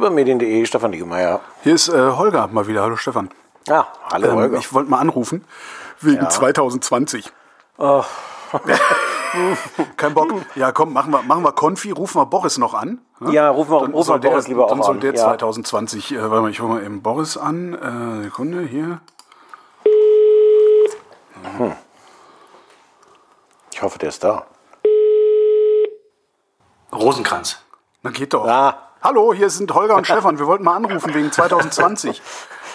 Übermedien.de, Stefan Niggemeier. Hier ist äh, Holger mal wieder. Hallo Stefan. Ja, hallo Ähm, Holger. ich wollte mal anrufen wegen Ja. 2020. Oh. Kein Bock. Ja, komm, machen wir, machen wir Konfi, rufen wir Boris noch an. ne? Ja, rufen wir, Dann rufen wir der, Boris lieber dann auch soll an. der Ja. 2020, äh, warte mal, ich hole mal eben Boris an. Äh, Sekunde, hier. Ich hoffe, der ist da. Rosenkranz. Na geht doch. Ah. Hallo, hier sind Holger und Stefan. Wir wollten mal anrufen wegen 2020.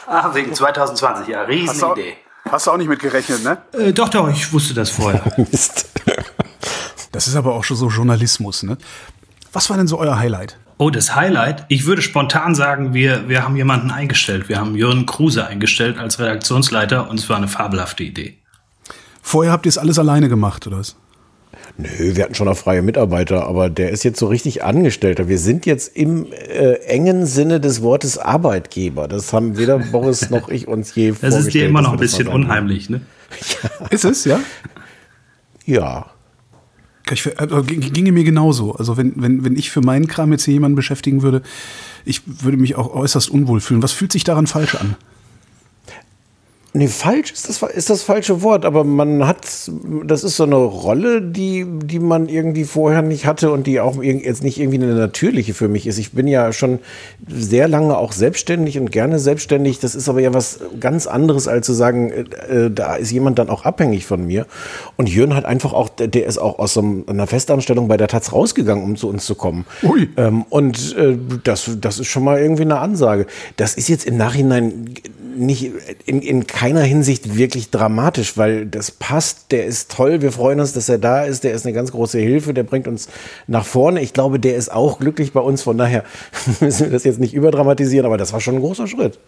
Ah, wegen 2020, ja, Hast Riesenidee. hast du auch nicht mit gerechnet, ne? Äh, doch, doch, ich wusste das vorher. Mist. Das ist aber auch schon so Journalismus, ne? Was war denn so euer Highlight? Oh, das Highlight. Ich würde spontan sagen, wir, wir haben jemanden eingestellt. Wir haben Jürgen Kruse eingestellt als Redaktionsleiter und es war eine fabelhafte Idee. Vorher habt ihr es alles alleine gemacht, oder was? Nö, wir hatten schon noch freie Mitarbeiter, aber der ist jetzt so richtig Angestellter. Wir sind jetzt im äh, engen Sinne des Wortes Arbeitgeber. Das haben weder Boris noch ich uns je Das vorgestellt. ist dir immer noch ein das bisschen unheimlich, ne? Ist es, ja? Ja. Ich, also, ging- ginge mir genauso. Also wenn, wenn, wenn ich für meinen Kram jetzt hier jemanden beschäftigen würde, ich würde mich auch äußerst unwohl fühlen. Was fühlt sich daran falsch an? Nee, falsch ist das, ist das falsche Wort, aber man hat, das ist so eine Rolle, die, die man irgendwie vorher nicht hatte und die auch jetzt nicht irgendwie eine natürliche für mich ist. Ich bin ja schon sehr lange auch selbstständig und gerne selbstständig. Das ist aber ja was ganz anderes, als zu sagen, äh, äh, da ist jemand dann auch abhängig von mir. Und Jürgen hat einfach auch, der ist auch aus so einer Festanstellung bei der Taz rausgegangen, um zu uns zu kommen. Ui. Ähm, und äh, das, das ist schon mal irgendwie eine Ansage. Das ist jetzt im Nachhinein nicht in, in keiner Hinsicht wirklich dramatisch, weil das passt, der ist toll, wir freuen uns, dass er da ist, der ist eine ganz große Hilfe, der bringt uns nach vorne. Ich glaube, der ist auch glücklich bei uns, von daher müssen wir das jetzt nicht überdramatisieren, aber das war schon ein großer Schritt.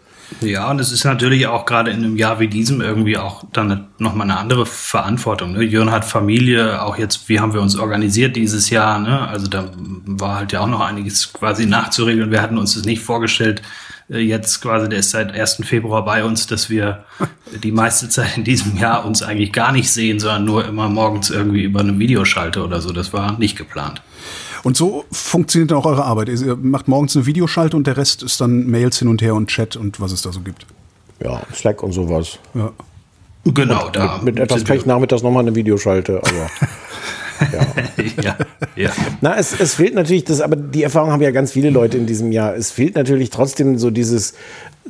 Ja, und es ist natürlich auch gerade in einem Jahr wie diesem irgendwie auch dann nochmal eine andere Verantwortung. Ne? Jörn hat Familie, auch jetzt, wie haben wir uns organisiert dieses Jahr, ne? Also da war halt ja auch noch einiges quasi nachzuregeln. Wir hatten uns das nicht vorgestellt, jetzt quasi, der ist seit 1. Februar bei uns, dass wir die meiste Zeit in diesem Jahr uns eigentlich gar nicht sehen, sondern nur immer morgens irgendwie über eine Videoschalte oder so. Das war nicht geplant. Und so funktioniert dann auch eure Arbeit. Ihr macht morgens eine Videoschalte und der Rest ist dann Mails hin und her und Chat und was es da so gibt. Ja, Slack und sowas. Ja. Genau, da. Mit, mit etwas Pech nachmittags nochmal eine Videoschalte, aber. ja, ja. Na, es, es fehlt natürlich das, aber die Erfahrung haben ja ganz viele Leute in diesem Jahr. Es fehlt natürlich trotzdem so dieses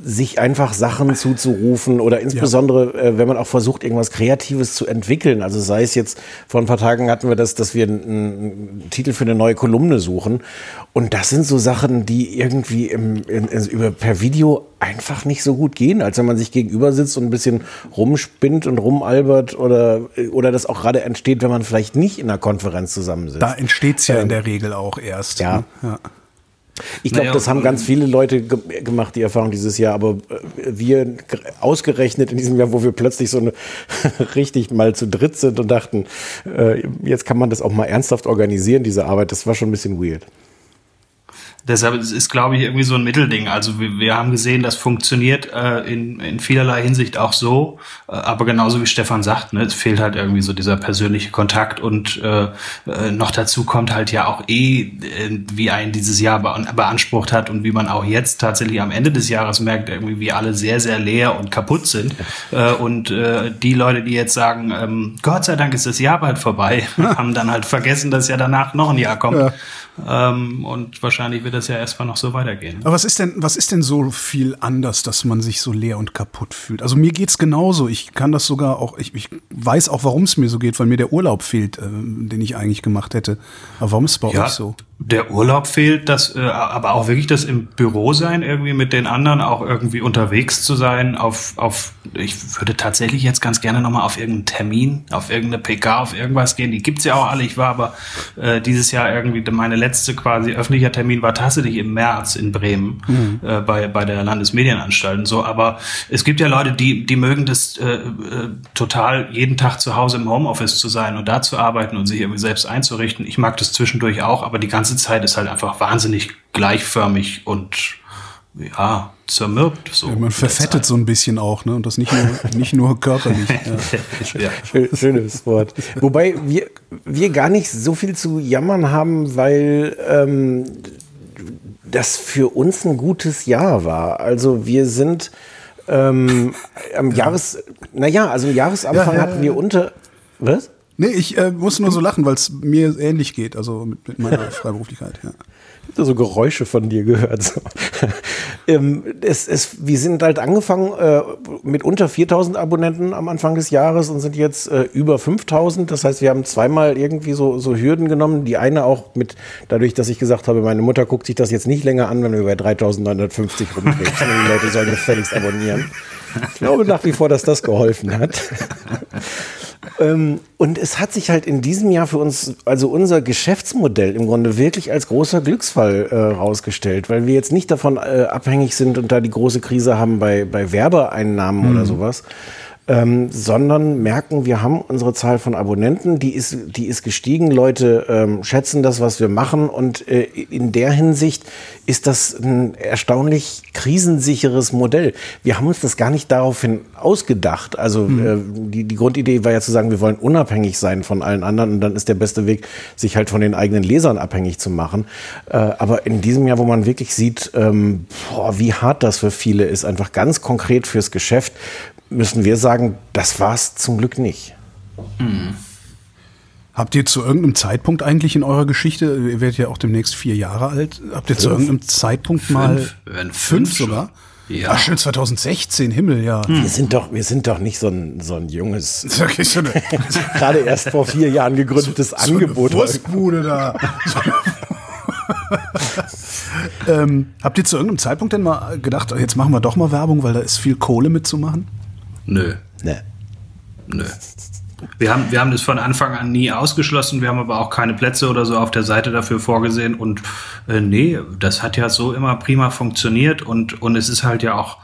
sich einfach Sachen zuzurufen oder insbesondere, äh, wenn man auch versucht, irgendwas Kreatives zu entwickeln. Also sei es jetzt, vor ein paar Tagen hatten wir das, dass wir einen, einen Titel für eine neue Kolumne suchen. Und das sind so Sachen, die irgendwie im, in, in, über, per Video einfach nicht so gut gehen, als wenn man sich gegenüber sitzt und ein bisschen rumspinnt und rumalbert oder, oder das auch gerade entsteht, wenn man vielleicht nicht in einer Konferenz zusammensitzt. Da entsteht es ja in Ähm, der Regel auch erst. ja. ne? ja. Ich glaube, Naja, das haben und- ganz viele Leute ge gemacht, die Erfahrung dieses Jahr, aber äh, wir ausgerechnet in diesem Jahr, wo wir plötzlich so eine richtig mal zu dritt sind und dachten, äh, jetzt kann man das auch mal ernsthaft organisieren, diese Arbeit, das war schon ein bisschen weird. Deshalb ist, glaube ich, irgendwie so ein Mittelding. Also wir, wir haben gesehen, das funktioniert äh, in, in vielerlei Hinsicht auch so. Äh, aber genauso wie Stefan sagt, ne, es fehlt halt irgendwie so dieser persönliche Kontakt und äh, äh, noch dazu kommt halt ja auch eh, äh, wie ein dieses Jahr bean beansprucht hat und wie man auch jetzt tatsächlich am Ende des Jahres merkt, irgendwie wie alle sehr, sehr leer und kaputt sind. Äh, und äh, die Leute, die jetzt sagen, ähm, Gott sei Dank ist das Jahr bald vorbei, haben dann halt vergessen, dass ja danach noch ein Jahr kommt. Ähm, und wahrscheinlich wird das ja erstmal noch so weitergehen. Aber was ist denn, was ist denn so viel anders, dass man sich so leer und kaputt fühlt? Also mir geht's genauso. Ich kann das sogar auch, ich, ich weiß auch, warum es mir so geht, weil mir der Urlaub fehlt, äh, den ich eigentlich gemacht hätte. Aber warum ist es bei euch so? Der Urlaub fehlt, das, äh, aber auch wirklich das im Büro sein, irgendwie mit den anderen auch irgendwie unterwegs zu sein, auf, auf, ich würde tatsächlich jetzt ganz gerne nochmal auf irgendeinen Termin, auf irgendeine PK, auf irgendwas gehen. Die gibt's ja auch alle. Ich war aber äh, dieses Jahr irgendwie, meine letzte quasi öffentlicher Termin war tatsächlich im März in Bremen äh, bei, bei der Landesmedienanstalt und so. Aber es gibt ja Leute, die, die mögen das äh, äh, total jeden Tag zu Hause im Homeoffice zu sein und da zu arbeiten und sich irgendwie selbst einzurichten. Ich mag das zwischendurch auch, aber die ganze Zeit ist halt einfach wahnsinnig gleichförmig und ja, zermürbt. So Ja, man verfettet so ein bisschen auch, ne? Und das nicht nur, nicht nur körperlich. Ja. ja. Schön- Schönes Wort. Wobei wir, wir gar nicht so viel zu jammern haben, weil ähm, das für uns ein gutes Jahr war. Also wir sind ähm, am Jahres, naja, also im Jahresanfang Ja, ja, hatten wir unter, was? Nee, ich äh, muss nur so lachen, weil es mir ähnlich geht, also mit, mit meiner Freiberuflichkeit. Ja. so Geräusche von dir gehört. So. ähm, es, es, wir sind halt angefangen äh, mit unter 4000 Abonnenten am Anfang des Jahres und sind jetzt äh, über 5000. Das heißt, wir haben zweimal irgendwie so, so Hürden genommen. Die eine auch mit, dadurch, dass ich gesagt habe, meine Mutter guckt sich das jetzt nicht länger an, wenn wir bei 3950 rumdrehen. die Leute sollen gefälligst abonnieren. Ich glaube nach wie vor, dass das geholfen hat. Ähm, und es hat sich halt in diesem Jahr für uns, also unser Geschäftsmodell im Grunde wirklich als großer Glücksfall äh, rausgestellt, weil wir jetzt nicht davon äh, abhängig sind und da die große Krise haben bei, bei Werbeeinnahmen oder sowas. Ähm, sondern merken, wir haben unsere Zahl von Abonnenten, die ist, die ist gestiegen. Leute ähm, schätzen das, was wir machen. Und äh, in der Hinsicht ist das ein erstaunlich krisensicheres Modell. Wir haben uns das gar nicht daraufhin ausgedacht. Also äh, die, die Grundidee war ja zu sagen, wir wollen unabhängig sein von allen anderen. Und dann ist der beste Weg, sich halt von den eigenen Lesern abhängig zu machen. Äh, aber in diesem Jahr, wo man wirklich sieht, ähm, boah, wie hart das für viele ist, einfach ganz konkret fürs Geschäft, müssen wir sagen, das war es zum Glück nicht. Habt ihr zu irgendeinem Zeitpunkt eigentlich in eurer Geschichte, ihr werdet ja auch demnächst vier Jahre alt, habt ihr zu irgendeinem Zeitpunkt mal Fünf, wenn fünf fünf schon. sogar? Ja. Ach, schön 2016, Himmel, ja. Wir sind doch, wir sind doch nicht so ein, so ein junges, wirklich so eine, gerade erst vor vier Jahren gegründetes Angebot. So eine Wurstbude da. ähm, habt ihr zu irgendeinem Zeitpunkt denn mal gedacht, jetzt machen wir doch mal Werbung, weil da ist viel Kohle mitzumachen? Nö, Ne. nö. Wir haben, wir haben das von Anfang an nie ausgeschlossen. Wir haben aber auch keine Plätze oder so auf der Seite dafür vorgesehen. Und äh, nee, das hat ja so immer prima funktioniert. Und, und es ist halt ja auch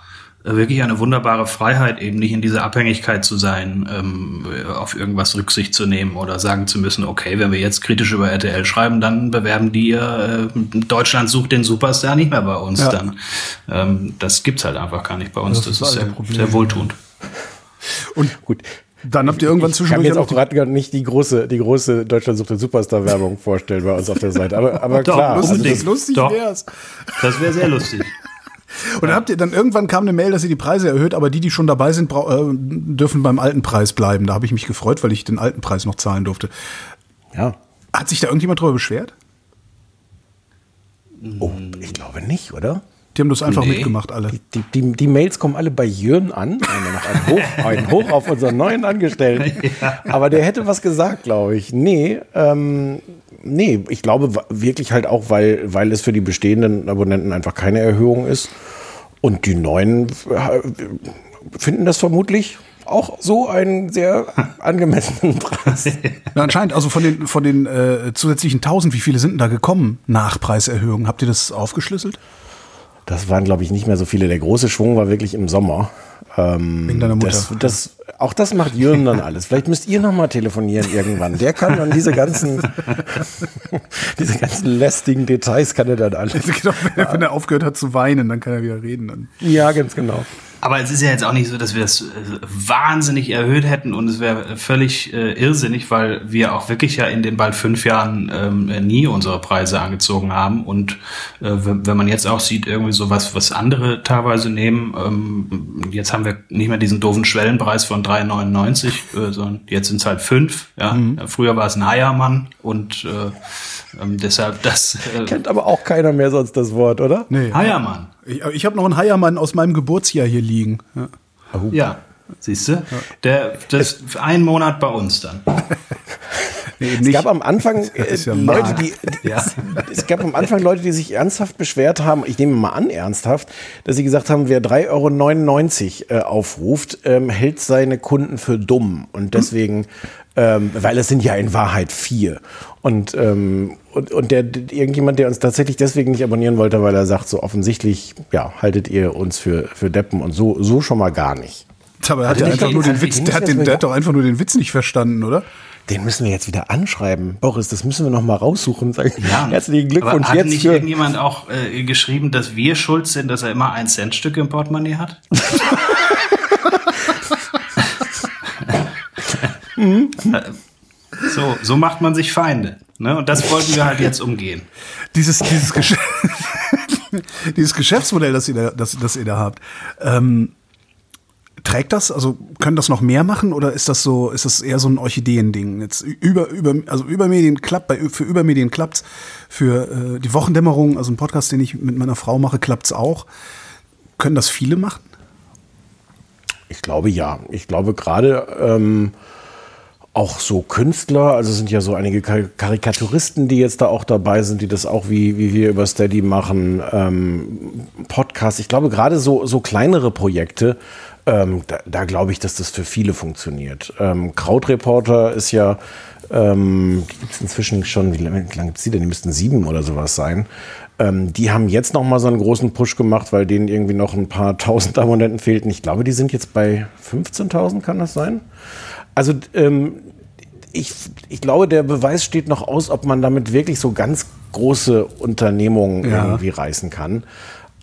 äh, wirklich eine wunderbare Freiheit, eben nicht in dieser Abhängigkeit zu sein, ähm, auf irgendwas Rücksicht zu nehmen oder sagen zu müssen, okay, wenn wir jetzt kritisch über RTL schreiben, dann bewerben die äh, Deutschland sucht den Superstar nicht mehr bei uns. Ja. Dann ähm, das gibt's halt einfach gar nicht bei uns. Das Das, ist ist, halt sehr, sehr wohltuend. Und Gut. dann habt ihr irgendwann Ich kann zwischendurch mir jetzt auch gerade nicht die große, die große Deutschland sucht den Superstar-Werbung vorstellen bei uns auf der Seite. Aber, aber Doch, klar, also das, lustig Doch. wär's. Das wäre sehr lustig. Und dann habt ihr dann irgendwann kam eine Mail, dass ihr die Preise erhöht, aber die, die schon dabei sind, äh, dürfen beim alten Preis bleiben. Da habe ich mich gefreut, weil ich den alten Preis noch zahlen durfte. ja. Hat sich da irgendjemand drüber beschwert? Oh, ich glaube nicht, oder? Die haben das einfach Nee. mitgemacht, alle. Die, die, die Mails kommen alle bei Jürgen an. Ein Hoch, ein Hoch auf unseren neuen Angestellten. Aber der hätte was gesagt, glaube ich. Nee, ähm, nee, ich glaube wirklich halt auch, weil, weil es für die bestehenden Abonnenten einfach keine Erhöhung ist. Und die neuen äh, finden das vermutlich auch so einen sehr angemessenen Preis. Ja, anscheinend, also von den, von den äh, zusätzlichen 1000, wie viele sind denn da gekommen nach Preiserhöhung? Habt ihr das aufgeschlüsselt? Das waren, glaube ich, nicht mehr so viele. Der große Schwung war wirklich im Sommer. Ähm, Wegen deiner Mutter. Das, das, auch das macht Jürgen dann alles. Vielleicht müsst ihr noch mal telefonieren irgendwann. Der kann dann diese ganzen, diese ganzen lästigen Details kann er dann alles. Genau, wenn, er, wenn er aufgehört hat zu weinen, dann kann er wieder reden. Dann. Ja, ganz genau. Aber es ist ja jetzt auch nicht so, dass wir das äh, wahnsinnig erhöht hätten und es wäre völlig äh, irrsinnig, weil wir auch wirklich ja in den bald fünf Jahren ähm, nie unsere Preise angezogen haben. Und äh, wenn, man jetzt auch sieht, irgendwie so was, was andere teilweise nehmen, ähm, jetzt haben wir nicht mehr diesen doofen Schwellenpreis von 3,99, äh, sondern jetzt sind es halt fünf. Ja? Früher war es ein Heiermann und äh, ähm, deshalb das äh, Kennt aber auch keiner mehr sonst das Wort, oder? Nee. Heiermann. Ich, ich habe noch einen Heiermann aus meinem Geburtsjahr hier liegen. Ja. Ja, siehst du? Der, das ein Monat bei uns dann. Nee, Es nicht. gab am Anfang äh, ja Leute, die, Ja. es gab am Anfang Leute, die sich ernsthaft beschwert haben, ich nehme mal an, ernsthaft, dass sie gesagt haben, wer 3,99 Euro äh, aufruft, ähm, hält seine Kunden für dumm. Und deswegen, ähm, weil es sind ja in Wahrheit vier. Und, ähm, und, und der, irgendjemand, der uns tatsächlich deswegen nicht abonnieren wollte, weil er sagt, so offensichtlich, ja, haltet ihr uns für, für Deppen und so, so schon mal gar nicht. Aber er hat Also ja nicht einfach nur den Witz, der hat, den, der hat doch einfach nur den Witz nicht verstanden, oder? Den müssen wir jetzt wieder anschreiben. Boris, das müssen wir noch mal raussuchen. Sagen, Ja. Herzlichen Aber Glückwunsch hat jetzt nicht für irgendjemand auch äh, geschrieben, dass wir schuld sind, dass er immer ein Centstück im Portemonnaie hat? so, so macht man sich Feinde. Ne? Und das wollten wir halt jetzt umgehen. Dieses, dieses Geschäft. Dieses Geschäftsmodell, das ihr da, das, das ihr da habt, ähm, trägt das? Also können das noch mehr machen oder ist das so, ist das eher so ein Orchideending? Jetzt über, über, also Übermedien klappt, bei, für Übermedien klappt's, für äh, die Wochendämmerung, also ein Podcast, den ich mit meiner Frau mache, klappt's auch. Können das viele machen? Ich glaube ja. Ich glaube gerade ähm, auch so Künstler, also sind ja so einige Karikaturisten, die jetzt da auch dabei sind, die das auch wie, wie wir über Steady machen, ähm, Podcasts. Ich glaube gerade so, so kleinere Projekte, ähm, da, da glaube ich, dass das für viele funktioniert. Ähm, Krautreporter ist ja, ähm, die gibt es inzwischen schon, wie lange, lange gibt es die denn? Die müssten sieben oder sowas sein. Ähm, die haben jetzt noch mal so einen großen Push gemacht, weil denen irgendwie noch ein paar tausend Abonnenten fehlten. Ich glaube, die sind jetzt bei 15.000, kann das sein? Also ähm, ich, ich glaube, der Beweis steht noch aus, ob man damit wirklich so ganz große Unternehmungen ja. irgendwie reißen kann.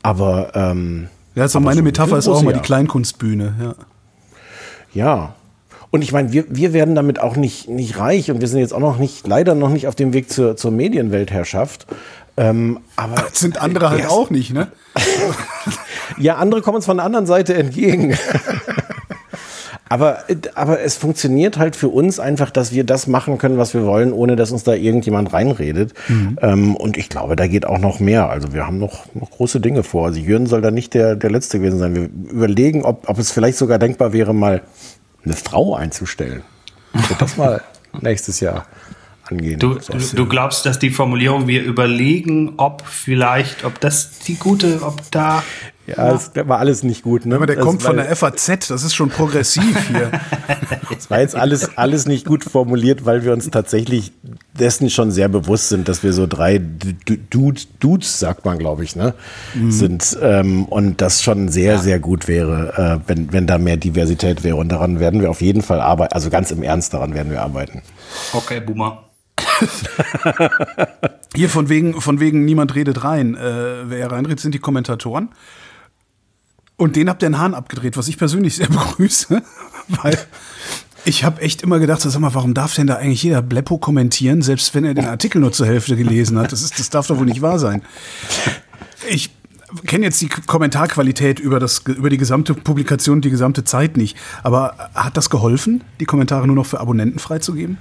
Aber ähm, ja, also meine so Metapher ist auch immer die Kleinkunstbühne. Ja. ja. Und ich meine, wir, wir werden damit auch nicht, nicht reich und wir sind jetzt auch noch nicht, leider noch nicht auf dem Weg zur, zur Medienweltherrschaft. Ähm, aber das sind andere halt auch nicht, ne? ja, andere kommen uns von der anderen Seite entgegen. aber, aber es funktioniert halt für uns einfach, dass wir das machen können, was wir wollen, ohne dass uns da irgendjemand reinredet. Mhm. Ähm, und ich glaube, da geht auch noch mehr. Also wir haben noch, noch große Dinge vor. Also Jürgen soll da nicht der, der Letzte gewesen sein. Wir überlegen, ob, ob es vielleicht sogar denkbar wäre, mal eine Frau einzustellen. Das mal nächstes Jahr angehen. Du, du, du, glaubst, dass die Formulierung, wir überlegen, ob vielleicht, ob das die gute, ob da. Ja, das war alles nicht gut. Ne? Aber der das kommt von der FAZ, das ist schon progressiv hier. Es war jetzt alles, alles nicht gut formuliert, weil wir uns tatsächlich dessen schon sehr bewusst sind, dass wir so drei Dudes, Dudes sagt man, glaube ich, ne, mhm. sind. Ähm, und das schon sehr, ja. sehr gut wäre, äh, wenn, wenn da mehr Diversität wäre. Und daran werden wir auf jeden Fall arbeiten. Also ganz im Ernst, daran werden wir arbeiten. Okay, Boomer. Hier von wegen, von wegen niemand redet rein. Äh, wer reinredet, sind die Kommentatoren. Und den habt ihr den Hahn abgedreht, was ich persönlich sehr begrüße, weil ich habe echt immer gedacht, sag mal, warum darf denn da eigentlich jeder Bleppo kommentieren, selbst wenn er den Artikel nur zur Hälfte gelesen hat? Das, ist, das darf doch wohl nicht wahr sein. Ich kenne jetzt die Kommentarqualität über, das, über die gesamte Publikation, die gesamte Zeit nicht. Aber hat das geholfen, die Kommentare nur noch für Abonnenten freizugeben?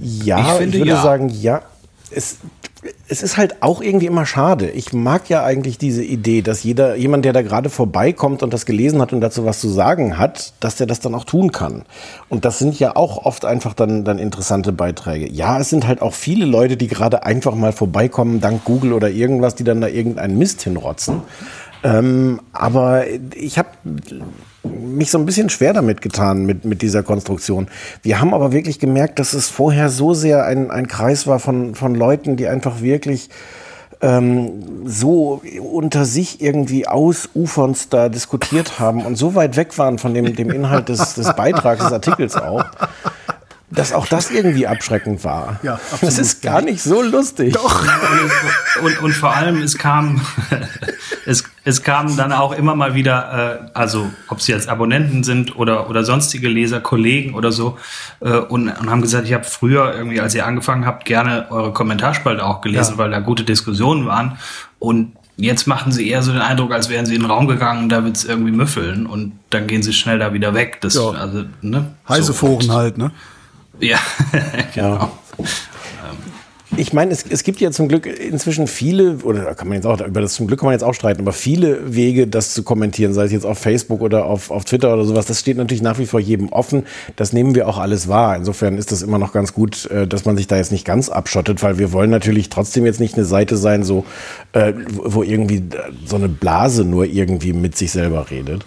Ja, ich, finde, ich würde ja. sagen, ja. Es, es ist halt auch irgendwie immer schade. Ich mag ja eigentlich diese Idee, dass jeder, jemand, der da gerade vorbeikommt und das gelesen hat und dazu was zu sagen hat, dass der das dann auch tun kann. Und das sind ja auch oft einfach dann, dann interessante Beiträge. Ja, es sind halt auch viele Leute, die gerade einfach mal vorbeikommen, dank Google oder irgendwas, die dann da irgendeinen Mist hinrotzen. Ähm, aber ich habe mich so ein bisschen schwer damit getan mit, mit dieser Konstruktion. Wir haben aber wirklich gemerkt, dass es vorher so sehr ein, ein Kreis war von, von Leuten, die einfach wirklich ähm, so unter sich irgendwie ausufernd da diskutiert haben und so weit weg waren von dem, dem Inhalt des, des Beitrags, des Artikels auch, dass auch das irgendwie abschreckend war. Ja, absolut. Das ist gar nicht so lustig. Doch. Und, und, und vor allem, es kam, es, es kamen dann auch immer mal wieder, äh, also ob sie jetzt Abonnenten sind oder, oder sonstige Leser, Kollegen oder so, äh, und, und haben gesagt, ich habe früher irgendwie, als ihr angefangen habt, gerne eure Kommentarspalte auch gelesen, ja. weil da gute Diskussionen waren. Und Jetzt machen sie eher so den Eindruck, als wären sie in den Raum gegangen, da wird es irgendwie müffeln und dann gehen sie schnell da wieder weg. Das, ja. also, ne? Heiße so. Foren halt, ne? Ja, genau. Ja. Ich meine, es, es gibt ja zum Glück inzwischen viele, oder kann man jetzt auch, über das zum Glück kann man jetzt auch streiten, aber viele Wege, das zu kommentieren, sei es jetzt auf Facebook oder auf, auf Twitter oder sowas, das steht natürlich nach wie vor jedem offen. Das nehmen wir auch alles wahr. Insofern ist das immer noch ganz gut, äh, dass man sich da jetzt nicht ganz abschottet, weil wir wollen natürlich trotzdem jetzt nicht eine Seite sein, so, äh, wo irgendwie so eine Blase nur irgendwie mit sich selber redet.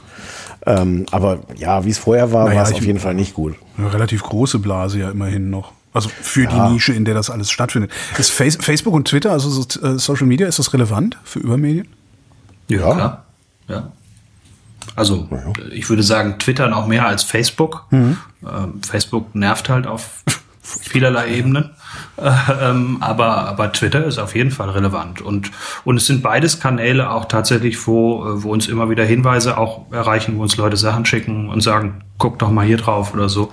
Ähm, aber ja, wie es vorher war, naja, war es auf jeden Fall nicht gut. Eine relativ große Blase ja immerhin noch. Also für ja. die Nische, in der das alles stattfindet. Ist Face Facebook und Twitter, also so, äh, Social Media, ist das relevant für Übermedien? Ja, ja. klar. Ja. Also ich würde sagen, Twitter noch mehr als Facebook. Mhm. Ähm, Facebook nervt halt auf vielerlei Ebenen. Äh, ähm, aber, aber Twitter ist auf jeden Fall relevant. Und, und es sind beides Kanäle auch tatsächlich, wo, äh, wo uns immer wieder Hinweise auch erreichen, wo uns Leute Sachen schicken und sagen, guck doch mal hier drauf oder so.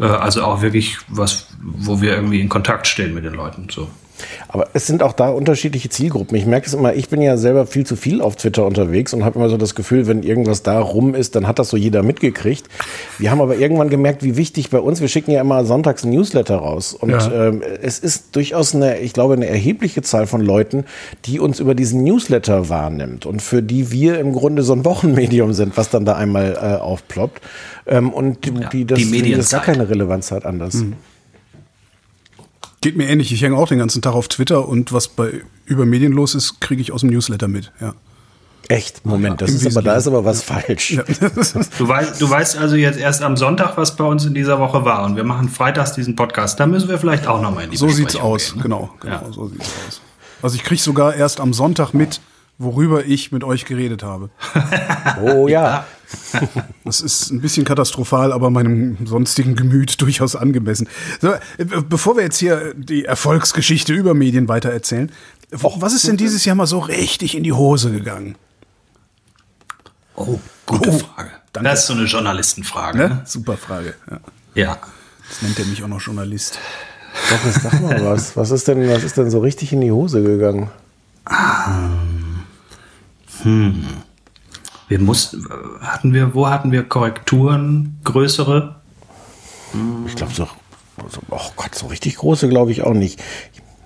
Äh, also auch wirklich was, wo wir irgendwie in Kontakt stehen mit den Leuten. So. Aber es sind auch da unterschiedliche Zielgruppen. Ich merke es immer, ich bin ja selber viel zu viel auf Twitter unterwegs und habe immer so das Gefühl, wenn irgendwas da rum ist, dann hat das so jeder mitgekriegt. Wir haben aber irgendwann gemerkt, wie wichtig bei uns, wir schicken ja immer sonntags ein Newsletter raus. Und ja. ähm, es ist durchaus eine, ich glaube, eine erhebliche Zahl von Leuten, die uns über diesen Newsletter wahrnimmt und für die wir im Grunde so ein Wochenmedium sind, was dann da einmal äh, aufploppt. Ähm, und ja, die, das, die das gar keine Relevanz hat anders. Mhm. Geht mir ähnlich. Ich hänge auch den ganzen Tag auf Twitter und was bei über Medien los ist, kriege ich aus dem Newsletter mit. Ja. Echt? Moment, das ist aber, da ist aber was falsch. Ja. Du, weißt, du weißt also jetzt erst am Sonntag, was bei uns in dieser Woche war. Und wir machen freitags diesen Podcast. Da müssen wir vielleicht auch nochmal in die So sieht's aus, gehen, ne? genau. genau ja. So sieht's aus. Also ich kriege sogar erst am Sonntag mit, worüber ich mit euch geredet habe. oh ja. Das ist ein bisschen katastrophal, aber meinem sonstigen Gemüt durchaus angemessen. So, bevor wir jetzt hier die Erfolgsgeschichte über Medien weitererzählen, was ist denn dieses Jahr mal so richtig in die Hose gegangen? Oh, gute oh, Frage. Danke. Das ist so eine Journalistenfrage. Ne? Ne? Super Frage. Ja. ja. Das nennt er mich auch noch Journalist. Doch, sag mal was. Was ist denn, was ist denn so richtig in die Hose gegangen? Ähm, hm. Wir mussten, hatten wir, wo hatten wir Korrekturen, größere? Ich glaube, so, so, oh Gott, so richtig große glaube ich auch nicht.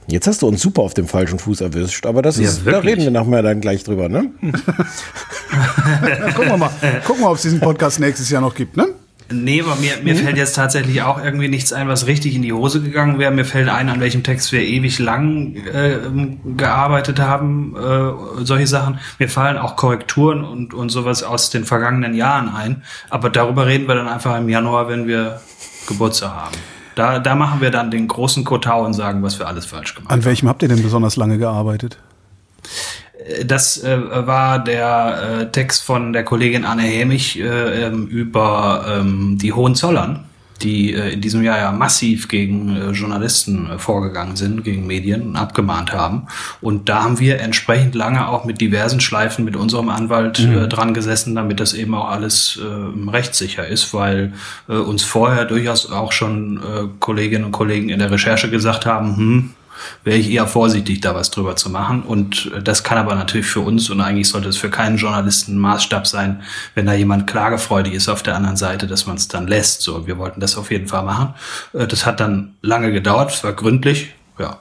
Jetzt hast du uns super auf dem falschen Fuß erwischt, aber das ist, ja, da reden wir nachher dann gleich drüber, ne? gucken wir mal, gucken wir, ob es diesen Podcast nächstes Jahr noch gibt, ne? Nee, aber mir, mir mhm. fällt jetzt tatsächlich auch irgendwie nichts ein, was richtig in die Hose gegangen wäre. Mir fällt ein, an welchem Text wir ewig lang äh, gearbeitet haben, äh, solche Sachen. Mir fallen auch Korrekturen und, und sowas aus den vergangenen Jahren ein. Aber darüber reden wir dann einfach im Januar, wenn wir Geburtstag haben. Da, da machen wir dann den großen Kotau und sagen, was wir alles falsch gemacht haben. An welchem habt ihr denn besonders lange gearbeitet? Das äh, war der äh, Text von der Kollegin Anne Hämich äh, ähm, über ähm, die Hohenzollern, die äh, in diesem Jahr ja massiv gegen äh, Journalisten äh, vorgegangen sind, gegen Medien und abgemahnt haben. Und da haben wir entsprechend lange auch mit diversen Schleifen mit unserem Anwalt mhm. dran gesessen, damit das eben auch alles rechtssicher ist, weil uns vorher durchaus auch schon Kolleginnen und Kollegen in der Recherche gesagt haben, hm, wäre ich eher vorsichtig, da was drüber zu machen. Und äh, das kann aber natürlich für uns und eigentlich sollte es für keinen Journalisten Maßstab sein, wenn da jemand klagefreudig ist auf der anderen Seite, dass man es dann lässt. So, wir wollten das auf jeden Fall machen. Äh, das hat dann lange gedauert, es war gründlich, ja.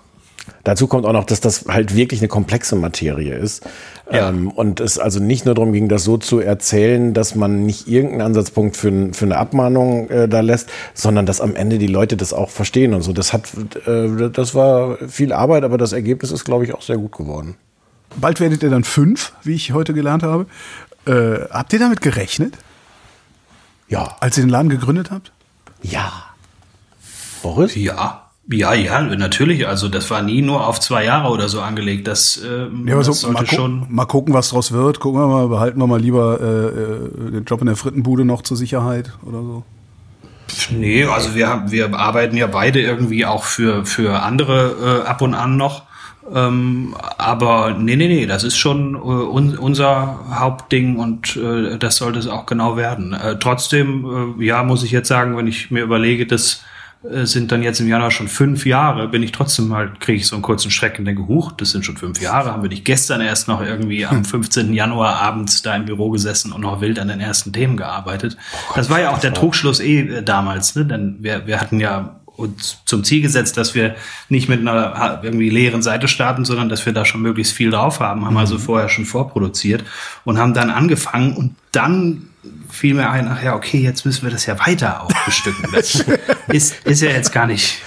Dazu kommt auch noch, dass das halt wirklich eine komplexe Materie ist. Ja. Ähm, und es also nicht nur darum ging, das so zu erzählen, dass man nicht irgendeinen Ansatzpunkt für, für eine Abmahnung äh, da lässt, sondern dass am Ende die Leute das auch verstehen und so. Das hat, äh, das war viel Arbeit, aber das Ergebnis ist, glaube ich, auch sehr gut geworden. Bald werdet ihr dann fünf, wie ich heute gelernt habe. Äh, habt ihr damit gerechnet? Ja. Als ihr den Laden gegründet habt? Ja. Boris? Ja. Ja, ja, natürlich. Also das war nie nur auf zwei Jahre oder so angelegt. Das, äh, ja, das sollte mal schon. Mal gucken, was draus wird. Gucken wir mal, behalten wir mal lieber äh, äh, den Job in der Frittenbude noch zur Sicherheit oder so. Nee, also wir, wir arbeiten ja beide irgendwie auch für, für andere äh, ab und an noch. Ähm, aber nee, nee, nee, das ist schon äh, un, unser Hauptding und äh, das sollte es auch genau werden. Äh, trotzdem, äh, ja, muss ich jetzt sagen, wenn ich mir überlege, dass sind dann jetzt im Januar schon fünf Jahre, bin ich trotzdem halt, kriege ich so einen kurzen Schreck und denke, huch, das sind schon fünf Jahre, haben wir nicht gestern erst noch irgendwie am 15. Hm. Januar abends da im Büro gesessen und noch wild an den ersten Themen gearbeitet. Oh das war ja auch der Trugschluss eh äh, damals, ne? denn wir, wir hatten ja uns zum Ziel gesetzt, dass wir nicht mit einer irgendwie leeren Seite starten, sondern dass wir da schon möglichst viel drauf haben, haben also mhm. vorher schon vorproduziert und haben dann angefangen und dann fiel mir ein, ach ja, okay, jetzt müssen wir das ja weiter aufbestücken. Das ist, ist ja jetzt gar nicht,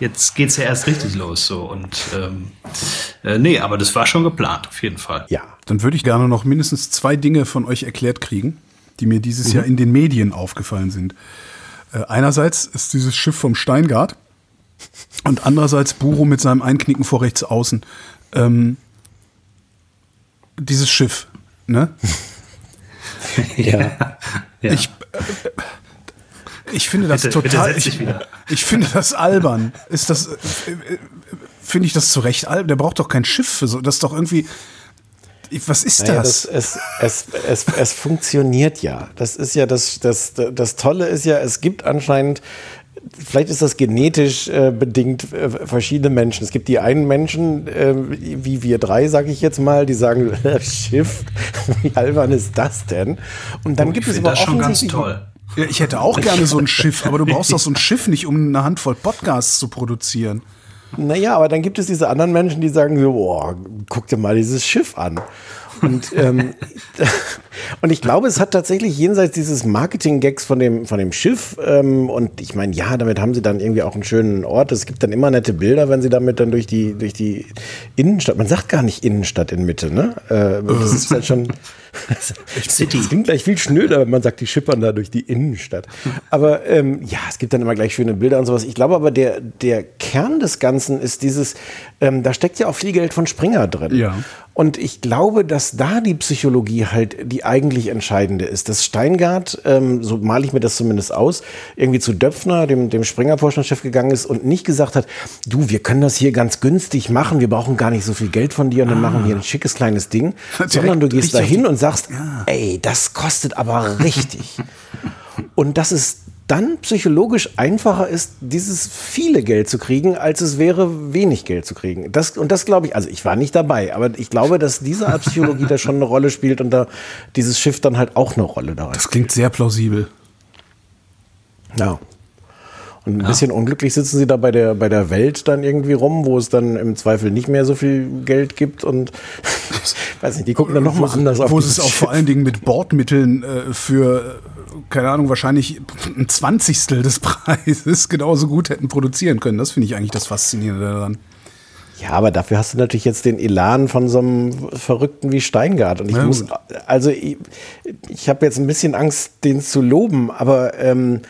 jetzt geht's ja erst richtig los so und ähm, äh, nee, aber das war schon geplant, auf jeden Fall. Ja, dann würde ich gerne noch mindestens zwei Dinge von euch erklärt kriegen, die mir dieses mhm. Jahr in den Medien aufgefallen sind. Äh, einerseits ist dieses Schiff vom Steingart und andererseits Buro mit seinem Einknicken vor rechts außen. Ähm, dieses Schiff, ne? ja. ja. Ich, äh, ich finde das bitte, total. Bitte ich, ich, finde das albern. Ist das. Äh, finde ich das zu Recht albern? Der braucht doch kein Schiff für so. Das ist doch irgendwie. Was ist naja, das? das es, es, es, es funktioniert ja. Das ist ja das, das, das Tolle ist ja, es gibt anscheinend vielleicht ist das genetisch äh, bedingt äh, verschiedene Menschen. Es gibt die einen Menschen, äh, wie wir drei, sage ich jetzt mal, die sagen, Schiff, wie albern ist das denn? Und dann oh, gibt es aber das schon ganz toll. Ja, ich hätte auch gerne so ein Schiff, aber du brauchst doch so ein Schiff nicht, um eine Handvoll Podcasts zu produzieren. Naja, aber dann gibt es diese anderen Menschen, die sagen so, boah, guck dir mal dieses Schiff an. Und, ähm, und ich glaube, es hat tatsächlich jenseits dieses Marketing-Gags von dem, von dem Schiff, ähm, und ich meine, ja, damit haben sie dann irgendwie auch einen schönen Ort. Es gibt dann immer nette Bilder, wenn sie damit dann durch die, durch die Innenstadt, man sagt gar nicht Innenstadt in Mitte, ne? Äh, das ist halt schon, City. Das klingt gleich viel schnöder, wenn man sagt, die schippern da durch die Innenstadt. Aber ähm, ja, es gibt dann immer gleich schöne Bilder und sowas. Ich glaube aber, der, der Kern des Ganzen ist dieses, ähm, da steckt ja auch viel Geld von Springer drin. Ja. Und ich glaube, dass da die Psychologie halt die eigentlich entscheidende ist. Dass Steingart, ähm, so male ich mir das zumindest aus, irgendwie zu Döpfner, dem, dem Springer-Vorstandschef gegangen ist und nicht gesagt hat, du, wir können das hier ganz günstig machen, wir brauchen gar nicht so viel Geld von dir und dann ah. machen wir ein schickes kleines Ding. Sondern du gehst da hin und sagst, ja. ey, das kostet aber richtig. und das ist dann psychologisch einfacher ist, dieses viele Geld zu kriegen, als es wäre, wenig Geld zu kriegen. Das, und das glaube ich, also ich war nicht dabei, aber ich glaube, dass diese Art Psychologie da schon eine Rolle spielt und da dieses Schiff dann halt auch eine Rolle da Das klingt sehr plausibel. Ja. Ein ja. bisschen unglücklich sitzen sie da bei der, bei der Welt dann irgendwie rum, wo es dann im Zweifel nicht mehr so viel Geld gibt und weiß nicht, die gucken dann nochmal anders auf. Wo es auch vor allen Dingen mit Bordmitteln äh, für keine Ahnung, wahrscheinlich ein Zwanzigstel des Preises genauso gut hätten produzieren können. Das finde ich eigentlich das Faszinierende daran. Ja, aber dafür hast du natürlich jetzt den Elan von so einem Verrückten wie Steingart. Und ich ja, muss, also ich, ich habe jetzt ein bisschen Angst, den zu loben, aber ähm,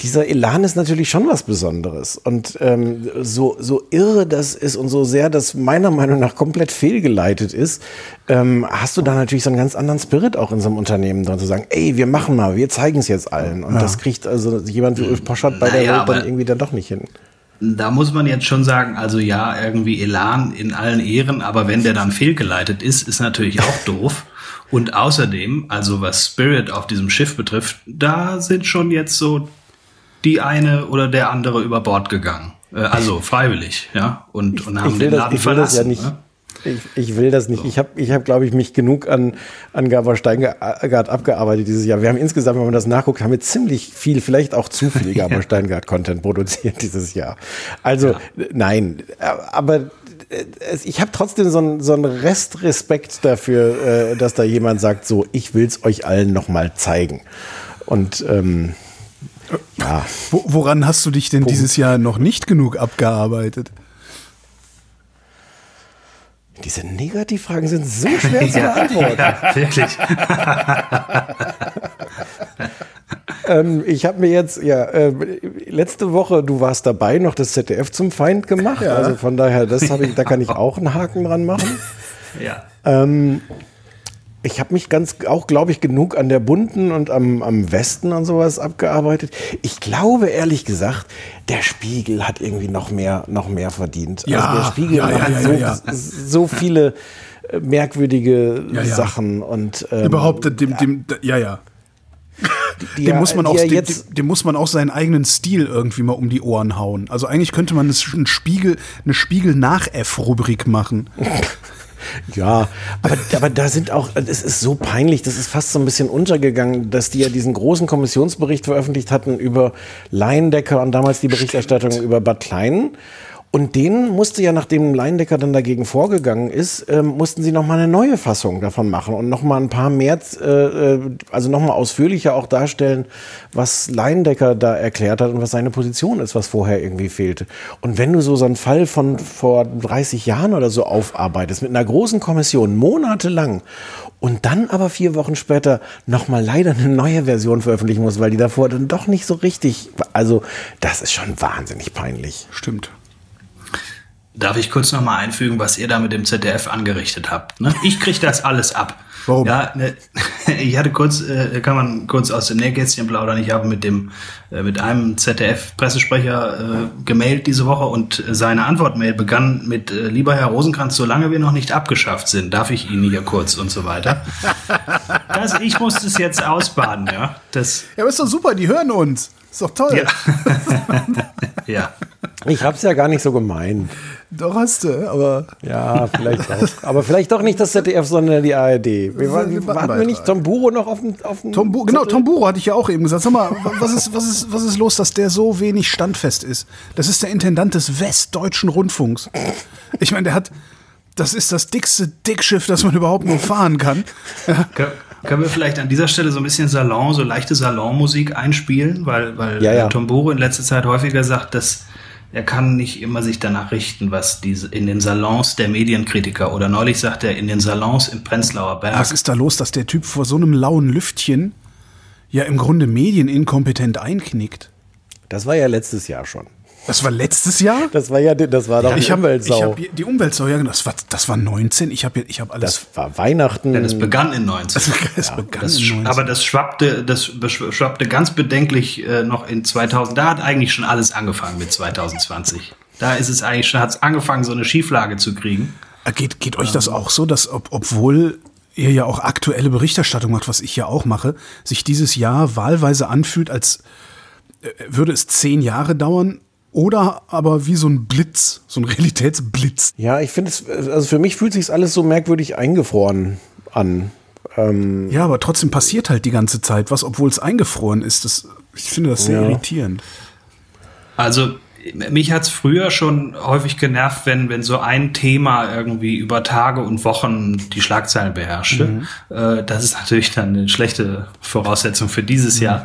dieser Elan ist natürlich schon was Besonderes. Und ähm, so, so irre das ist und so sehr das meiner Meinung nach komplett fehlgeleitet ist, ähm, hast du da natürlich so einen ganz anderen Spirit auch in so einem Unternehmen drin, zu sagen, ey, wir machen mal, wir zeigen es jetzt allen. Und ja. das kriegt also jemand wie Ulf Poschert bei naja, der Welt dann irgendwie dann doch nicht hin. Da muss man jetzt schon sagen, also ja, irgendwie Elan in allen Ehren, aber wenn der dann fehlgeleitet ist, ist natürlich auch doof. Und außerdem, also was Spirit auf diesem Schiff betrifft, da sind schon jetzt so die eine oder der andere über Bord gegangen. Äh, also freiwillig, ja. Und, und haben den Laden das, verlassen. Ja nicht, ne? ich, ich, will das nicht. Ich habe, ich hab, glaube ich, mich genug an, an Gabor Steingart abgearbeitet dieses Jahr. Wir haben insgesamt, wenn man das nachguckt, haben wir ziemlich viel, vielleicht auch zu viel Gabor Steingart-Content produziert dieses Jahr. Also, ja. nein. Aber äh, ich habe trotzdem so einen so Restrespekt dafür, äh, dass da jemand sagt, so, ich will es euch allen nochmal zeigen. Und ähm, ja. Woran hast du dich denn Punkt. dieses Jahr noch nicht genug abgearbeitet? Diese Negativfragen sind so schwer zu beantworten. Ja, wirklich. ähm, ich habe mir jetzt, ja, äh, letzte Woche, du warst dabei, noch das ZDF zum Feind gemacht. Ja. Also von daher, das ich, da kann ich auch einen Haken dran machen. Ja. Ähm, ich habe mich ganz auch, glaube ich, genug an der bunten und am, am Westen und sowas abgearbeitet. Ich glaube ehrlich gesagt, der Spiegel hat irgendwie noch mehr, noch mehr verdient. Ja, also der Spiegel ja, ja, hat so, so viele äh, merkwürdige Sachen und ähm, überhaupt dem, dem, ja, ja. Die, dem, muss man auch, dem, dem, muss man auch seinen eigenen Stil irgendwie mal um die Ohren hauen. Also eigentlich könnte man einen Spiegel, eine Spiegel-Nach-F-Rubrik machen. Ja, aber, aber da sind auch, es ist so peinlich, das ist fast so ein bisschen untergegangen, dass die ja diesen großen Kommissionsbericht veröffentlicht hatten über Leindecker und damals die Berichterstattung Stimmt. über Bad Klein. Und denen musste ja, nachdem Leindecker dann dagegen vorgegangen ist, ähm, mussten sie nochmal eine neue Fassung davon machen und nochmal ein paar mehr, äh, äh also nochmal ausführlicher auch darstellen, was Leindecker da erklärt hat und was seine Position ist, was vorher irgendwie fehlte. Und wenn du so so einen Fall von vor 30 Jahren oder so aufarbeitest, mit einer großen Kommission, monatelang, und dann aber vier Wochen später nochmal leider eine neue Version veröffentlichen musst, weil die davor dann doch nicht so richtig, also das ist schon wahnsinnig peinlich. Stimmt. Darf ich kurz noch mal einfügen, was ihr da mit dem ZDF angerichtet habt? Ne? Ich kriege das alles ab. Warum? Ja, ne, ich hatte kurz, äh, kann man kurz aus dem Nähkästchen plaudern. Ich habe mit dem, äh, mit einem ZDF-Pressesprecher äh, gemailt diese Woche und seine Antwortmail begann mit, äh, lieber Herr Rosenkranz, solange wir noch nicht abgeschafft sind, darf ich Ihnen hier kurz und so weiter. Das, ich muss das jetzt ausbaden, ja. Das, ja, aber ist doch super, die hören uns. Ist doch toll. Ja. ja. Ich hab's ja gar nicht so gemeint. Doch hast du, aber. Ja, vielleicht auch. Aber vielleicht doch nicht das ZDF, sondern die ARD. Wir waren, hatten wir nicht Tom Buro noch auf dem. Auf dem Tom Bu genau, Tom Buro hatte ich ja auch eben gesagt. Sag mal, was ist, was, ist, was ist los, dass der so wenig standfest ist? Das ist der Intendant des Westdeutschen Rundfunks. Ich meine, der hat. Das ist das dickste Dickschiff, das man überhaupt nur fahren kann. Kön- Können wir vielleicht an dieser Stelle so ein bisschen Salon, so leichte Salonmusik einspielen, weil, weil Ja, ja. Tom Buro in letzter Zeit häufiger sagt, dass er kann nicht immer sich danach richten, was diese in den Salons der Medienkritiker oder neulich sagt er in den Salons im Prenzlauer Berg. Was ist da los, dass der Typ vor so einem lauen Lüftchen ja im Grunde medieninkompetent einknickt? Das war ja letztes Jahr schon. Das war letztes Jahr? Das war ja, das war doch Ich die habe Umweltsau. hab die Umweltsau, ja, genau. Das war, das war 19. Ich habe ich hab alles. das war Weihnachten. Denn es begann in 19. es begann Das, in sch- 19. aber das schwappte, das schwappte ganz bedenklich äh, noch in 2000. Da hat eigentlich schon alles angefangen mit 2020. Da ist es eigentlich schon, hat es angefangen, so eine Schieflage zu kriegen. Äh, Geht, geht euch das auch so, dass ob, obwohl ihr ja auch aktuelle Berichterstattung macht, was ich ja auch mache, sich dieses Jahr wahlweise anfühlt, als äh, würde es zehn Jahre dauern oder aber wie so ein Blitz, so ein Realitätsblitz. ja, ich finde es, also für mich fühlt sich alles so merkwürdig eingefroren an. Ähm, Ja, aber trotzdem passiert halt die ganze Zeit was, obwohl es eingefroren ist. Das, ich finde das sehr Ja. irritierend. Also mich hat's früher schon häufig genervt, wenn, wenn so ein Thema irgendwie über Tage und Wochen die Schlagzeilen beherrschte. Äh, das ist natürlich dann eine schlechte Voraussetzung für dieses Jahr.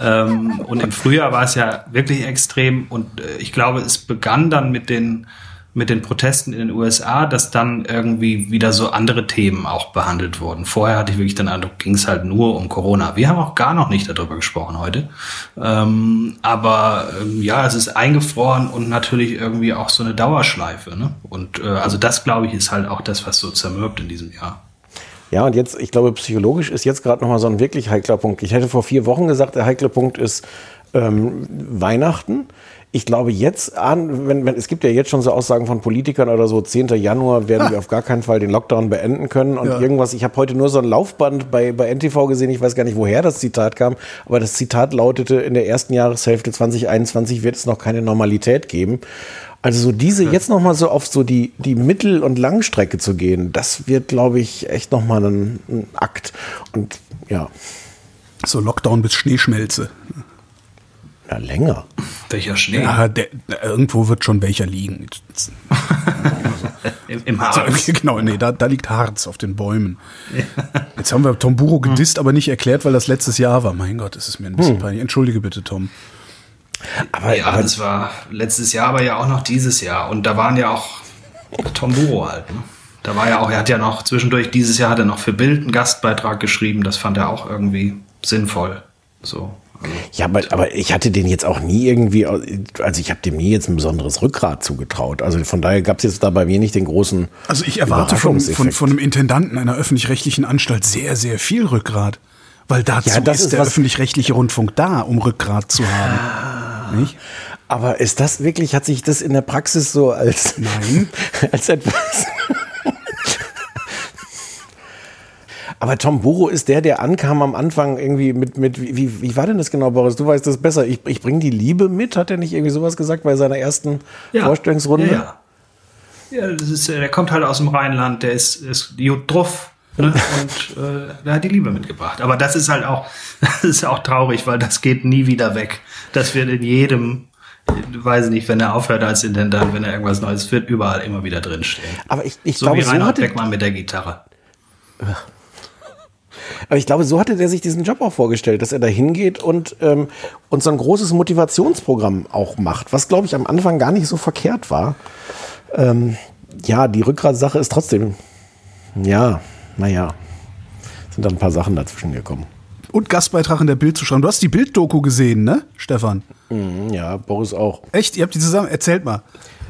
Ähm, und im Frühjahr war es ja wirklich extrem und äh, ich glaube, es begann dann mit den mit den Protesten in den USA, dass dann irgendwie wieder so andere Themen auch behandelt wurden. Vorher hatte ich wirklich den Eindruck, ging es halt nur um Corona. Wir haben auch gar noch nicht darüber gesprochen heute. Ähm, aber ähm, ja, es ist eingefroren und natürlich irgendwie auch so eine Dauerschleife. Ne? Und äh, also das, glaube ich, ist halt auch das, was so zermürbt in diesem Jahr. ja, und jetzt, ich glaube, psychologisch ist jetzt gerade nochmal so ein wirklich heikler Punkt. Ich hätte vor vier Wochen gesagt, der heikle Punkt ist ähm, Weihnachten. Ich glaube jetzt an, wenn, wenn, es gibt ja jetzt schon so Aussagen von Politikern oder so, 10. Januar werden wir auf gar keinen Fall den Lockdown beenden können und Ja. irgendwas, ich habe heute nur so ein Laufband bei, bei NTV gesehen, ich weiß gar nicht, woher das Zitat kam, aber das Zitat lautete, in der ersten Jahreshälfte 2021 wird es noch keine Normalität geben. Also so diese jetzt noch mal so auf so die, die Mittel- und Langstrecke zu gehen, das wird, glaube ich, echt noch mal ein, ein Akt. Und ja, So Lockdown bis Schneeschmelze. Ja länger. Welcher Schnee? Ja, der, irgendwo wird schon welcher liegen. Im, Im Harz. genau, nee, da, da liegt Harz auf den Bäumen. Jetzt haben wir Tom Buro gedisst, aber nicht erklärt, weil das letztes Jahr war. Mein Gott, das ist mir ein bisschen peinlich. Entschuldige bitte, Tom. Aber, Ja, aber das war letztes Jahr, aber ja auch noch dieses Jahr. Und da waren ja auch Tom Buro halt. Ne? Da war ja auch, er hat ja noch zwischendurch, dieses Jahr hat er noch für Bild einen Gastbeitrag geschrieben. Das fand er auch irgendwie sinnvoll. So. Ja, aber, aber ich hatte den jetzt auch nie irgendwie, also ich habe dem nie jetzt ein besonderes Rückgrat zugetraut. Also von daher gab es jetzt da bei mir nicht den großen Also ich erwarte von, von, von einem Intendanten einer öffentlich-rechtlichen Anstalt sehr, sehr viel Rückgrat. Weil dazu Ja, das ist, ist der öffentlich-rechtliche Rundfunk da, um Rückgrat zu haben. Nicht? Aber ist das wirklich, hat sich das in der Praxis so als, Nein. als etwas. Aber Tom Buro ist der, der ankam am Anfang irgendwie mit, mit wie, wie, war denn das genau, Boris? Du weißt das besser. Ich, ich bringe die Liebe mit. Hat er nicht irgendwie sowas gesagt bei seiner ersten Vorstellungsrunde? Ja, ja. ja das ist, äh, der kommt halt aus dem Rheinland, der ist, ist gut drauf. Ne? Und äh, der hat die Liebe mitgebracht. Aber das ist halt auch, das ist auch traurig, weil das geht nie wieder weg. Das wird in jedem, ich weiß nicht, wenn er aufhört als Intendant, wenn er irgendwas Neues wird, überall immer wieder drinstehen. Aber ich, ich So glaube, wie so Reinhard hatte, Beckmann mit der Gitarre. Aber ich glaube, so hatte der sich diesen Job auch vorgestellt, dass er da hingeht und, ähm, und so ein großes Motivationsprogramm auch macht, was, glaube ich, am Anfang gar nicht so verkehrt war. Ähm, ja, die Rückgratsache ist trotzdem, ja, naja, sind da ein paar Sachen dazwischen gekommen. Und Gastbeitrag in der Bild zu schreiben. Du hast die Bild-Doku gesehen, ne, Stefan? Mhm, Ja, Boris auch. Echt? Ihr habt die zusammen? Erzählt mal.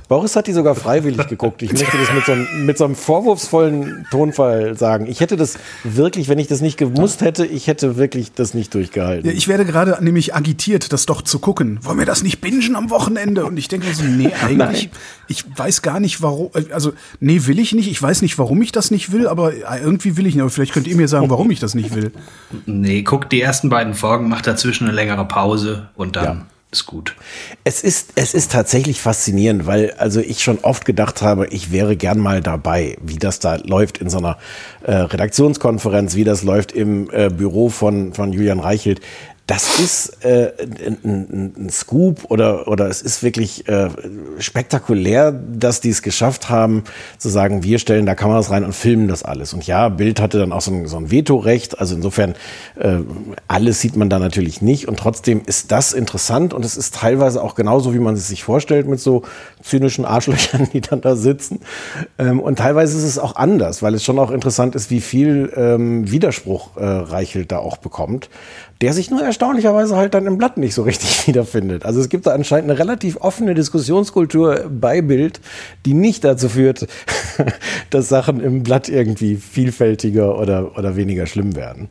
Boris hat die sogar freiwillig geguckt. Ich möchte das mit so, einem, mit so einem vorwurfsvollen Tonfall sagen. Ich hätte das wirklich, wenn ich das nicht gemusst hätte, ich hätte wirklich das nicht durchgehalten. Ja, ich werde gerade nämlich agitiert, das doch zu gucken. Wollen wir das nicht bingen am Wochenende? Und ich denke so, nee, eigentlich, ich weiß gar nicht, warum, also, nee, will ich nicht. Ich weiß nicht, warum ich das nicht will, aber irgendwie will ich nicht. Aber vielleicht könnt ihr mir sagen, warum ich das nicht will. Nee, guckt die ersten beiden Folgen, macht dazwischen eine längere Pause und dann. Ja ist gut. Es ist, es ist tatsächlich faszinierend, weil also ich schon oft gedacht habe, ich wäre gern mal dabei, wie das da läuft in so einer äh, Redaktionskonferenz, wie das läuft im äh, Büro von, von Julian Reichelt das ist äh, ein, ein, ein Scoop oder, oder es ist wirklich äh, spektakulär, dass die es geschafft haben, zu sagen, wir stellen da Kameras rein und filmen das alles. Und ja, Bild hatte dann auch so ein, so ein Vetorecht, also insofern äh, alles sieht man da natürlich nicht und trotzdem ist das interessant und es ist teilweise auch genauso, wie man es sich vorstellt, mit so zynischen Arschlöchern, die dann da sitzen. Ähm, und teilweise ist es auch anders, weil es schon auch interessant ist, wie viel ähm, Widerspruch äh, Reichelt da auch bekommt der sich nur erstaunlicherweise halt dann im Blatt nicht so richtig wiederfindet. Also es gibt da anscheinend eine relativ offene Diskussionskultur bei Bild, die nicht dazu führt, dass Sachen im Blatt irgendwie vielfältiger oder, oder weniger schlimm werden.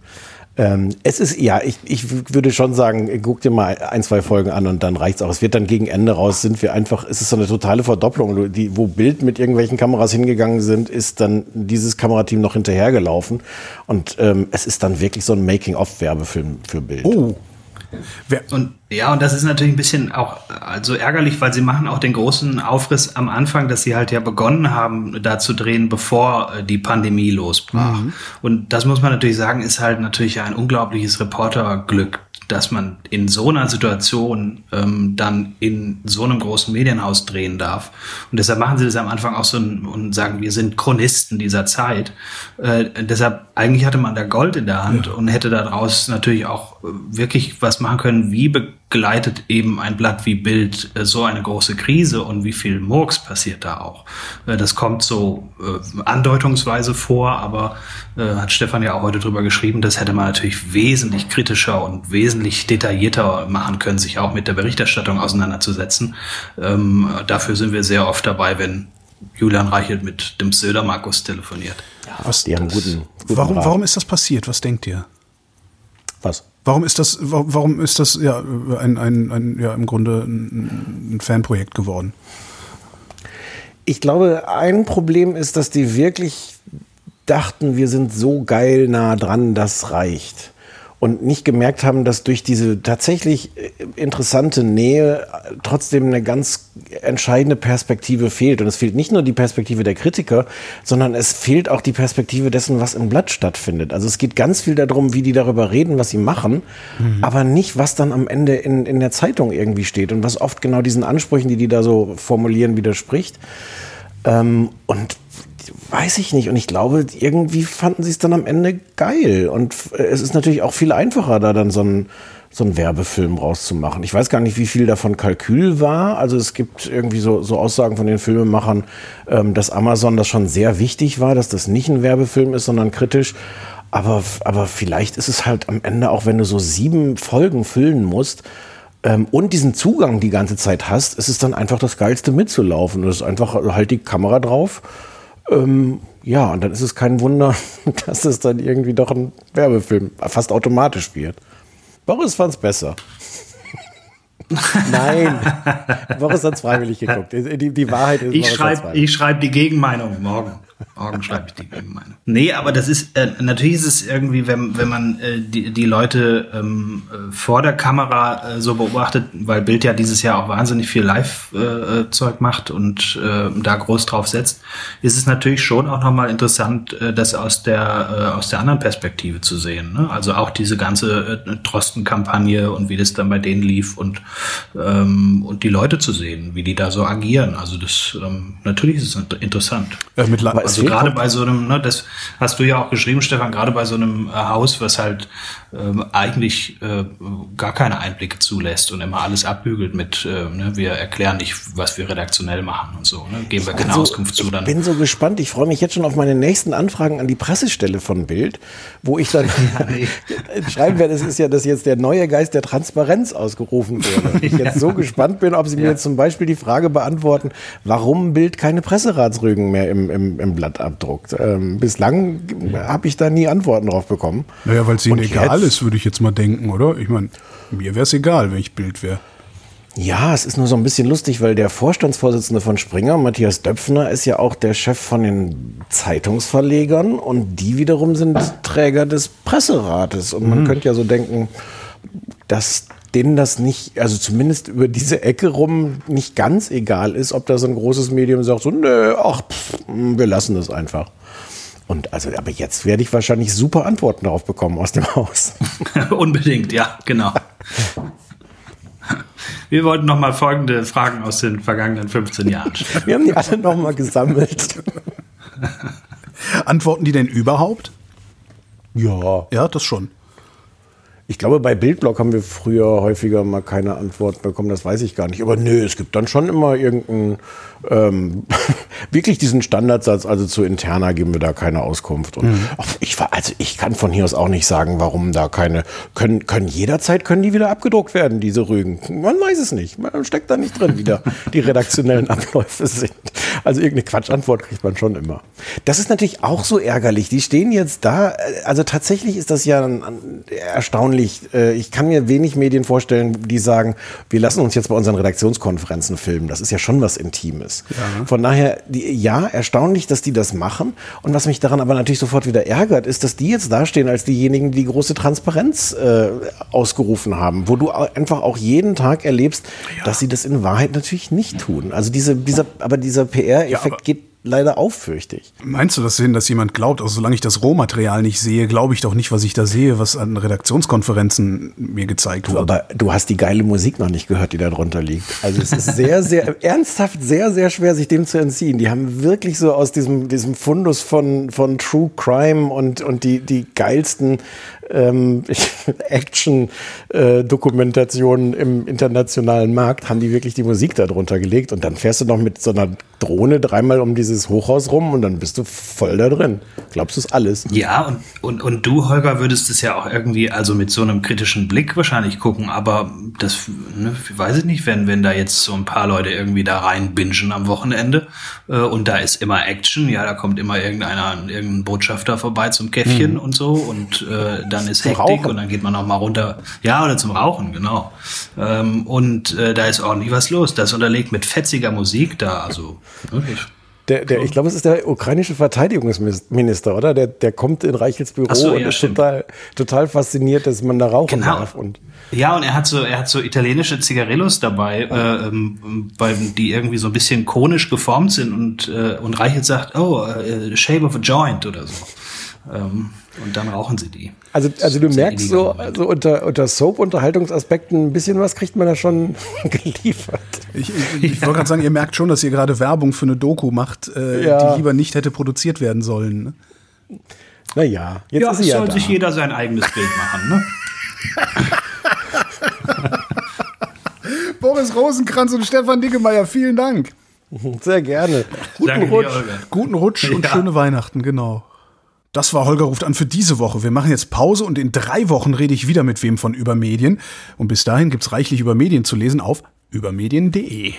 Ähm, es ist, ja, ich, ich würde schon sagen, guck dir mal ein, zwei Folgen an und dann reicht's auch. Es wird dann gegen Ende raus, sind wir einfach, es ist so eine totale Verdopplung. Die, wo Bild mit irgendwelchen Kameras hingegangen sind, ist dann dieses Kamerateam noch hinterhergelaufen. Und ähm, es ist dann wirklich so ein Making-of-Werbefilm für Bild. Oh, und ja, und das ist natürlich ein bisschen auch also ärgerlich, weil sie machen auch den großen Aufriss am Anfang, dass sie halt ja begonnen haben, da zu drehen, bevor äh, die Pandemie losbrach. Mhm. Und das muss man natürlich sagen, ist halt natürlich ein unglaubliches Reporterglück, dass man in so einer Situation ähm, dann in so einem großen Medienhaus drehen darf. Und deshalb machen sie das am Anfang auch so und sagen, wir sind Chronisten dieser Zeit. Äh, deshalb, eigentlich hatte man da Gold in der Hand ja. und hätte daraus natürlich auch äh, wirklich was machen können, wie begleitet eben ein Blatt wie Bild äh, so eine große Krise und wie viel Murks passiert da auch. Äh, das kommt so äh, andeutungsweise vor, aber äh, hat Stefan ja auch heute drüber geschrieben, das hätte man natürlich wesentlich kritischer und wesentlich detaillierter machen können, sich auch mit der Berichterstattung auseinanderzusetzen. Ähm, dafür sind wir sehr oft dabei, wenn Julian Reichelt mit dem Söder Markus telefoniert. Ja, was, die haben guten, guten warum, warum ist das passiert? Was denkt ihr? Was? Warum ist das, warum ist das ja ein, ein, ein ja im Grunde ein, ein Fanprojekt geworden? Ich glaube, ein Problem ist, dass die wirklich dachten, wir sind so geil nah dran, das reicht und nicht gemerkt haben, dass durch diese tatsächlich äh, interessante Nähe trotzdem eine ganz entscheidende Perspektive fehlt. Und es fehlt nicht nur die Perspektive der Kritiker, sondern es fehlt auch die Perspektive dessen, was im Blatt stattfindet. Also es geht ganz viel darum, wie die darüber reden, was sie machen, mhm. aber nicht, was dann am Ende in, in der Zeitung irgendwie steht und was oft genau diesen Ansprüchen, die die da so formulieren, widerspricht. Ähm, und weiß ich nicht. Und ich glaube, irgendwie fanden sie es dann am Ende geil. Und es ist natürlich auch viel einfacher, da dann so ein so einen Werbefilm rauszumachen. Ich weiß gar nicht, wie viel davon Kalkül war. Also es gibt irgendwie so, so Aussagen von den Filmemachern, ähm, dass Amazon das schon sehr wichtig war, dass das nicht ein Werbefilm ist, sondern kritisch. Aber, aber vielleicht ist es halt am Ende, auch wenn du so sieben Folgen füllen musst, ähm, und diesen Zugang die ganze Zeit hast, ist es dann einfach das Geilste mitzulaufen. Du hast einfach halt die Kamera drauf ähm, ja, und dann ist es kein Wunder, dass es dann irgendwie doch ein Werbefilm fast automatisch wird. Boris fand es besser. Nein, Boris hat es freiwillig geguckt. Die, die Wahrheit ist, ich schreibe schreib die Gegenmeinung morgen. Morgen schreibe ich die Gegenmeinung. Nee, aber das ist, äh, natürlich ist es irgendwie, wenn, wenn man äh, die, die Leute ähm, äh, vor der Kamera äh, so beobachtet, weil Bild ja dieses Jahr auch wahnsinnig viel Live-Zeug äh, macht und äh, da groß drauf setzt, ist es natürlich schon auch nochmal interessant, äh, das aus der, äh, aus der anderen Perspektive zu sehen. Ne? Also auch diese ganze äh, Trosten-Kampagne und wie das dann bei denen lief und, ähm, und die Leute zu sehen, wie die da so agieren. Also das, ähm, natürlich ist es interessant. Äh, mit, also gerade bei so einem, ne, das hast du ja auch geschrieben, Stefan, gerade bei so einem äh, Haus, was halt ähm, eigentlich äh, gar keine Einblicke zulässt und immer alles abbügelt mit, äh, ne, wir erklären nicht, was wir redaktionell machen und so, ne, geben wir keine so, Auskunft zu. Dann. Ich bin so gespannt, ich freue mich jetzt schon auf meine nächsten Anfragen an die Pressestelle von Bild, wo ich dann schreiben werde, es ist ja, dass jetzt der neue Geist der Transparenz ausgerufen wurde. Ich jetzt so gespannt bin, ob Sie mir jetzt zum Beispiel die Frage beantworten, warum Bild keine Presseratsrügen mehr im, im, im Blatt abdruckt. Ähm, bislang habe ich da nie Antworten drauf bekommen. Naja, weil es Ihnen egal ist, würde ich jetzt mal denken, oder? Ich meine, mir wäre es egal, wenn ich Bild wäre. Ja, es ist nur so ein bisschen lustig, weil der Vorstandsvorsitzende von Springer, Matthias Döpfner, ist ja auch der Chef von den Zeitungsverlegern und die wiederum sind Träger des Presserates. Und man mhm. könnte ja so denken, dass denen das nicht, also zumindest über diese Ecke rum, nicht ganz egal ist, ob da so ein großes Medium sagt, so, nö, ach, pff, wir lassen das einfach. Und also, aber jetzt werde ich wahrscheinlich super Antworten darauf bekommen aus dem Haus. Unbedingt, ja, genau. Wir wollten noch mal folgende Fragen aus den vergangenen 15 Jahren stellen. Wir haben die alle noch mal gesammelt. Antworten die denn überhaupt? Ja. Ja, das schon. Ich glaube, bei Bildblock haben wir früher häufiger mal keine Antworten bekommen, das weiß ich gar nicht. Aber nö, es gibt dann schon immer irgendeinen, ähm, wirklich diesen Standardsatz, also zu interner geben wir da keine Auskunft. Und mhm. ich war, also ich kann von hier aus auch nicht sagen, warum da keine, können, können jederzeit können die wieder abgedruckt werden, diese Rügen. Man weiß es nicht. Man steckt da nicht drin, wie da die redaktionellen Abläufe sind. Also irgendeine Quatschantwort kriegt man schon immer. Das ist natürlich auch so ärgerlich. Die stehen jetzt da, also tatsächlich ist das ja erstaunlich erstaunlich. Äh, ich kann mir wenig Medien vorstellen, die sagen, wir lassen uns jetzt bei unseren Redaktionskonferenzen filmen. Das ist ja schon was Intimes. Ja. Von daher, die, ja, erstaunlich, dass die das machen. Und was mich daran aber natürlich sofort wieder ärgert, ist, dass die jetzt dastehen als diejenigen, die große Transparenz äh, ausgerufen haben, wo du einfach auch jeden Tag erlebst, ja. dass sie das in Wahrheit natürlich nicht tun. Also diese, dieser, aber dieser PR-Effekt ja, geht leider auf, fürchte ich. Meinst du das hin, dass jemand glaubt, also solange ich das Rohmaterial nicht sehe, glaube ich doch nicht, was ich da sehe, was an Redaktionskonferenzen mir gezeigt du, wird. Aber du hast die geile Musik noch nicht gehört, die da drunter liegt. Also es ist sehr, sehr, ernsthaft sehr, sehr schwer, sich dem zu entziehen. Die haben wirklich so aus diesem, diesem Fundus von, von True Crime und, und die, die geilsten ähm, Action-Dokumentationen äh, im internationalen Markt, haben die wirklich die Musik darunter gelegt und dann fährst du noch mit so einer Drohne dreimal um dieses Hochhaus rum und dann bist du voll da drin. Glaubst du es alles? Ja, und, und, und du, Holger, würdest es ja auch irgendwie, also mit so einem kritischen Blick wahrscheinlich gucken, aber das, ne, weiß ich nicht, wenn, wenn da jetzt so ein paar Leute irgendwie da rein bingen am Wochenende äh, und da ist immer Action, ja, da kommt immer irgendeiner, irgendein Botschafter vorbei zum Käffchen mhm. und so und äh, dann ist Hektik Rauchen. und dann geht man noch mal runter. Ja, oder zum Rauchen, genau. Ähm, und äh, da ist ordentlich was los. Das unterlegt mit fetziger Musik da, also wirklich. Der, der, ich glaube, es ist der ukrainische Verteidigungsminister, oder? Der, der kommt in Reichels Büro so, und ja, ist total, total fasziniert, dass man da rauchen genau. darf. Und ja, und er hat so, er hat so italienische Zigarillos dabei, äh, ähm, weil die irgendwie so ein bisschen konisch geformt sind und, äh, und Reichelt sagt, oh, uh, shape of a joint oder so. Ähm, und dann rauchen sie die. Also, also du merkst so, also unter, unter Soap-Unterhaltungsaspekten ein bisschen was kriegt man da schon geliefert. Ich, ich, ich wollte gerade sagen, ihr merkt schon, dass ihr gerade Werbung für eine Doku macht, äh, ja. die lieber nicht hätte produziert werden sollen. Ne? Naja, jetzt ja, ist sie ja soll da. sich jeder sein eigenes Bild machen, ne? Boris Rosenkranz und Stefan Diggemeier, vielen Dank. Sehr gerne. Guten Danke Rutsch, dir, guten Rutsch und ja. schöne Weihnachten, genau. Das war Holger ruft an für diese Woche. Wir machen jetzt Pause und in drei Wochen rede ich wieder mit wem von Übermedien. Und bis dahin gibt's reichlich über Medien zu lesen auf übermedien.de.